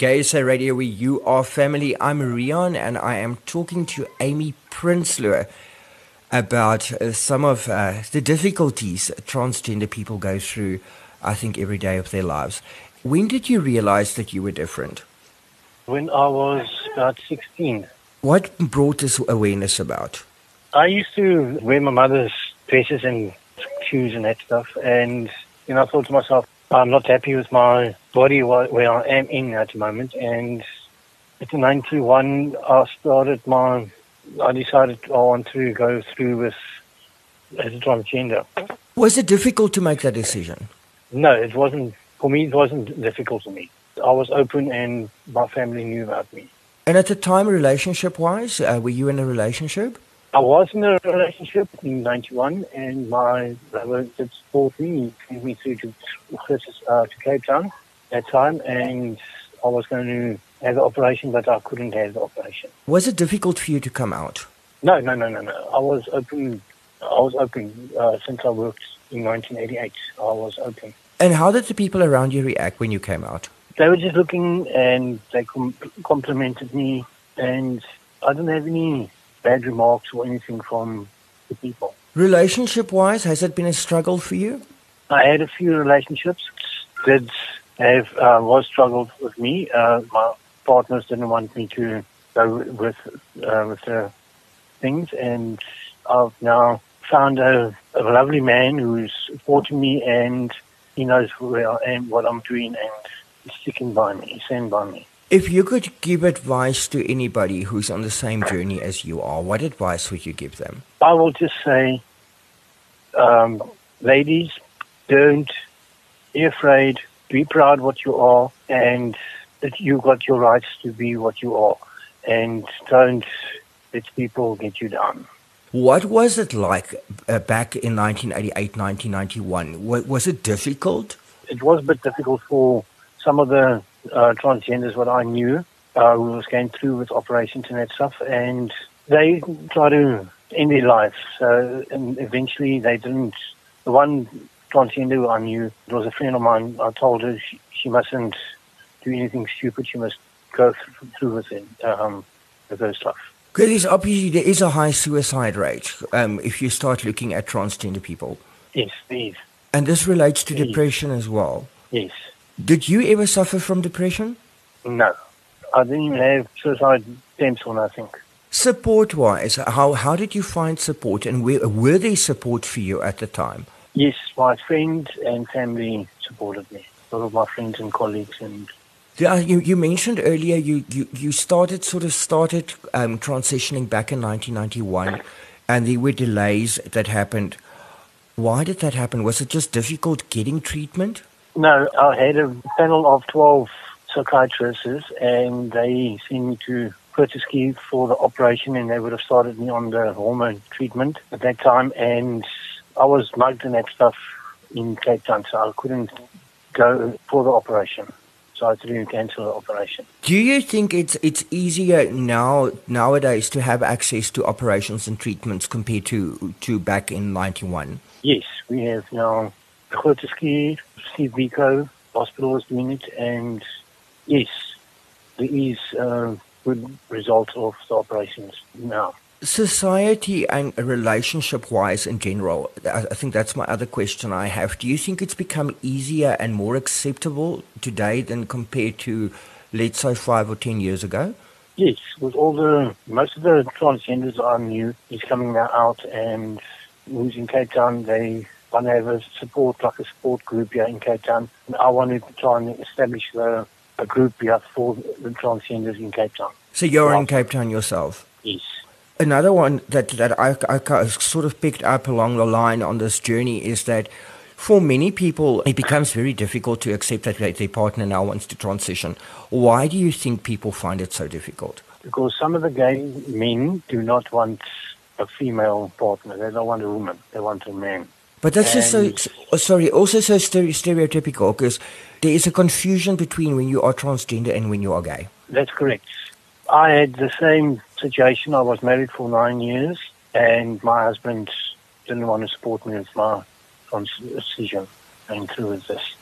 GaySA Radio, where you are family. I'm Rian, and I am talking to Amy Prinsloo about uh, some of uh, the difficulties transgender people go through, I think, every day of their lives. When did you realize that you were different? When I was about 16. What brought this awareness about? I used to wear my mother's dresses and shoes and that stuff, and you know, I thought to myself, I'm not happy with my body where I am in at the moment. And at 91, I started my, I decided I want to go through with as a transgender. Was it difficult to make that decision? No, it wasn't. For me, it wasn't difficult for me. I was open and my family knew about me. And at the time, relationship wise, uh, were you in a relationship? I was in a relationship in 91 and my brother did support me. He took me through to, uh, to Cape Town that time and I was going to have the operation but I couldn't have the operation. Was it difficult for you to come out? No, no, no, no, no. I was open. I was open uh, since I worked in 1988. I was open. And how did the people around you react when you came out? They were just looking and they com- complimented me and I didn't have any bad remarks or anything from the people. Relationship wise, has it been a struggle for you? I had a few relationships that have uh, was struggled with me. Uh, my partners didn't want me to go with uh, with the things, and I've now found a, a lovely man who's supporting me, and he knows where I am, what I'm doing, and he's sticking by me, he's standing by me. If you could give advice to anybody who's on the same journey as you are, what advice would you give them? I will just say, um, ladies, don't be afraid, be proud what you are, and that you got your rights to be what you are, and don't let people get you down. What was it like uh, back in 1988, 1991? Was, was it difficult? It was a bit difficult for some of the uh, transgenders, what I knew, uh, who was going through with operations and that stuff, and they tried to end their lives. So, and eventually they didn't. The one transgender I knew, it was a friend of mine. I told her she, she mustn't do anything stupid. She must go th- through with it, um, with her stuff. Because obviously there is a high suicide rate um, if you start looking at transgender people. Yes, there is. And this relates to depression as well. Yes. Did you ever suffer from depression? No. I didn't even have suicide attempts or nothing. Support wise, how, how did you find support and were, were there support for you at the time? Yes, my friends and family supported me. A lot of my friends and colleagues and yeah, you, you mentioned earlier you, you, you started sort of started um, transitioning back in 1991 and there were delays that happened. Why did that happen? Was it just difficult getting treatment? No, I had a panel of 12 psychiatrists and they sent me to Schuur for the operation and they would have started me on the hormone treatment at that time and I was mugged and that stuff in Cape Town so I couldn't go for the operation. So I had to cancel the operation. Do you think it's it's easier now nowadays to have access to operations and treatments compared to to back in ninety one? Yes, we have now Groote Schuur, Steve Biko Hospital is doing it, and yes, there is a good result of the operations now. Society and relationship wise in general, I think that's my other question I have. Do you think it's become easier and more acceptable today than compared to, let's say, five or ten years ago? Yes, with all the, most of the transgenders I knew is coming now out and who's in Cape Town, they want to have a support, like a support group here in Cape Town. And I wanted to try and establish the, a group here for the transgenders in Cape Town. So you're in Cape Town yourself? Yes. Another one that, that I, I sort of picked up along the line on this journey is that for many people, it becomes very difficult to accept that their partner now wants to transition. Why do you think people find it so difficult? Because some of the gay men do not want a female partner. They don't want a woman. They want a man. But that's just so, sorry, also so stereotypical because there is a confusion between when you are transgender and when you are gay. That's correct. I had the same situation. I was married for nine years and my husband didn't want to support me with my transition and through with this.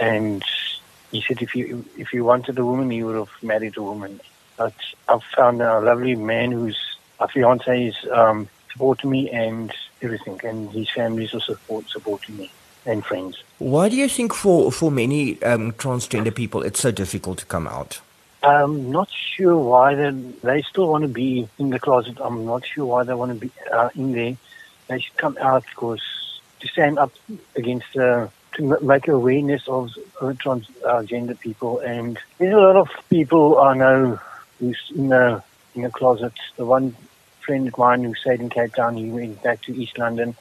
And he said if you if you wanted a woman, you would have married a woman. But I've found a lovely man who's a fiance is um, supporting me and everything, and his family is also support, supporting me and friends. Why do you think for for many um, transgender people it's so difficult to come out? I'm not sure why they they still want to be in the closet. I'm not sure why they want to be uh, in there. They should come out because to stand up against uh, to make awareness of uh, transgender people. And there's a lot of people I know who's in the in the closet. The one friend of mine who stayed in Cape Town, he went back to East London,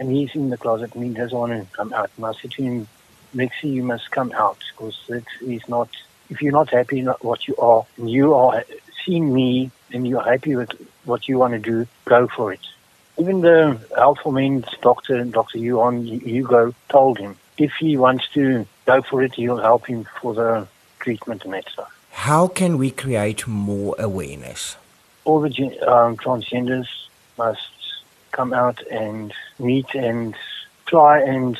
and he's in the closet and he doesn't want to come out. And I said to him, Lexi, you must come out because it is not. If you're not happy with what you are, and you are seeing me, and you're happy with what you want to do, go for it. Even the for Men's doctor, Dr. Yuan Hugo, told him if he wants to go for it, he'll help him for the treatment and that stuff. How can we create more awareness? All the um, transgenders must come out and meet and try and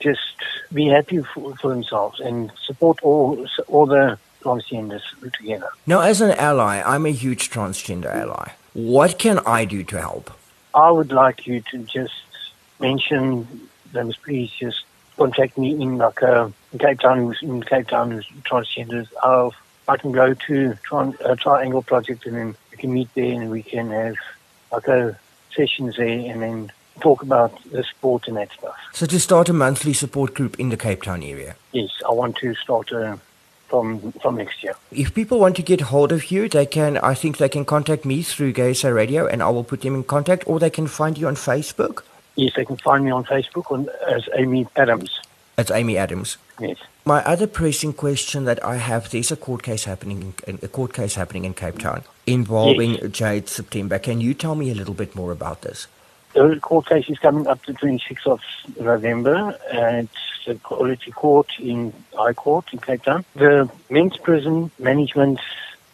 just be happy for, for themselves and support all all the transgenders together. Now, as an ally, I'm a huge transgender ally. What can I do to help? I would like you to just mention them, please just contact me in like uh, in Cape Town, in Cape Town, who's transgenders. I'll, I can go to tri- uh, Triangle Project and then we can meet there and we can have like a uh, sessions there and then talk about the sport and that stuff. So to start a monthly support group in the Cape Town area? Yes, I want to start a from from next year. If people want to get hold of you, they can. I think they can contact me through GaySA Radio, and I will put them in contact, or they can find you on Facebook. Yes, they can find me on Facebook on, as Amy Adams. It's Amy Adams. Yes. My other pressing question that I have: There's a court case happening, in, a court case happening in Cape Town involving yes. Jade September. Can you tell me a little bit more about this? The court case is coming up the 26th of November, at the Equality Court in High Court in Cape Town. The men's prison management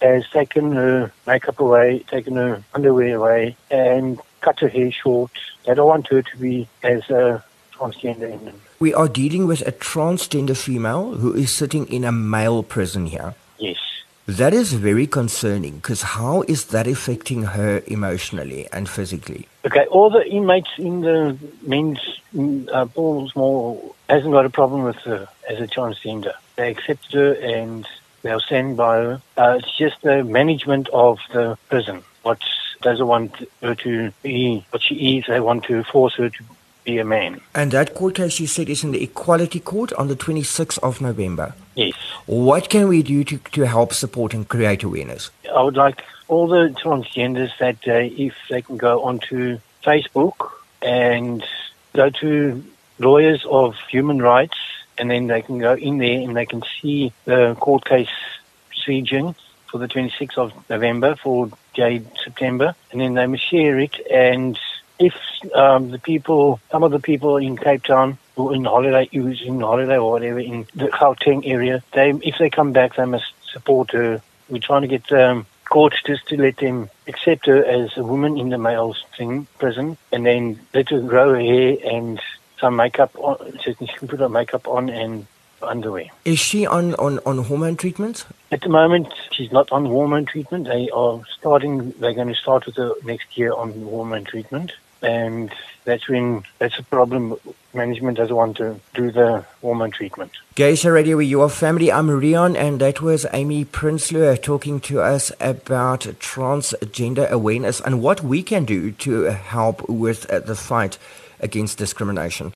has taken her makeup away, taken her underwear away, and cut her hair short. They don't want her to be as a transgender in them. We are dealing with a transgender female who is sitting in a male prison here. Yes. That is very concerning because how is that affecting her emotionally and physically? Okay, all the inmates in the men's uh, Pollsmoor hasn't got a problem with her as a transgender. They accept her and they'll stand by her. Uh, it's just the management of the prison what doesn't want her to be what she is. They want to force her to be a man. And that court case you said is in the Equality Court on the 26th of November. Yes. What can we do to, to help support and create awareness? I would like all the transgenders that uh, if they can go onto Facebook and go to Lawyers of Human Rights and then they can go in there and they can see the court case proceeding for the 26th of November for Jade September and then they must share it and if um, the people, some of the people in Cape Town who in holiday, who's in holiday or whatever in the Gauteng area, they if they come back, they must support her. We're trying to get um, courts just to let them accept her as a woman in the male thing prison, and then let her grow her hair and some makeup on, so she can put her makeup on and underwear. Is she on, on, on hormone treatment? At the moment, she's not on hormone treatment. They are starting, they're going to start with her next year on hormone treatment and that's when that's a problem. Management doesn't want to do the hormone treatment. GaySA Radio, with your family. I'm Rion, and that was Amy Prinsloo talking to us about transgender awareness and what we can do to help with uh, the fight against discrimination.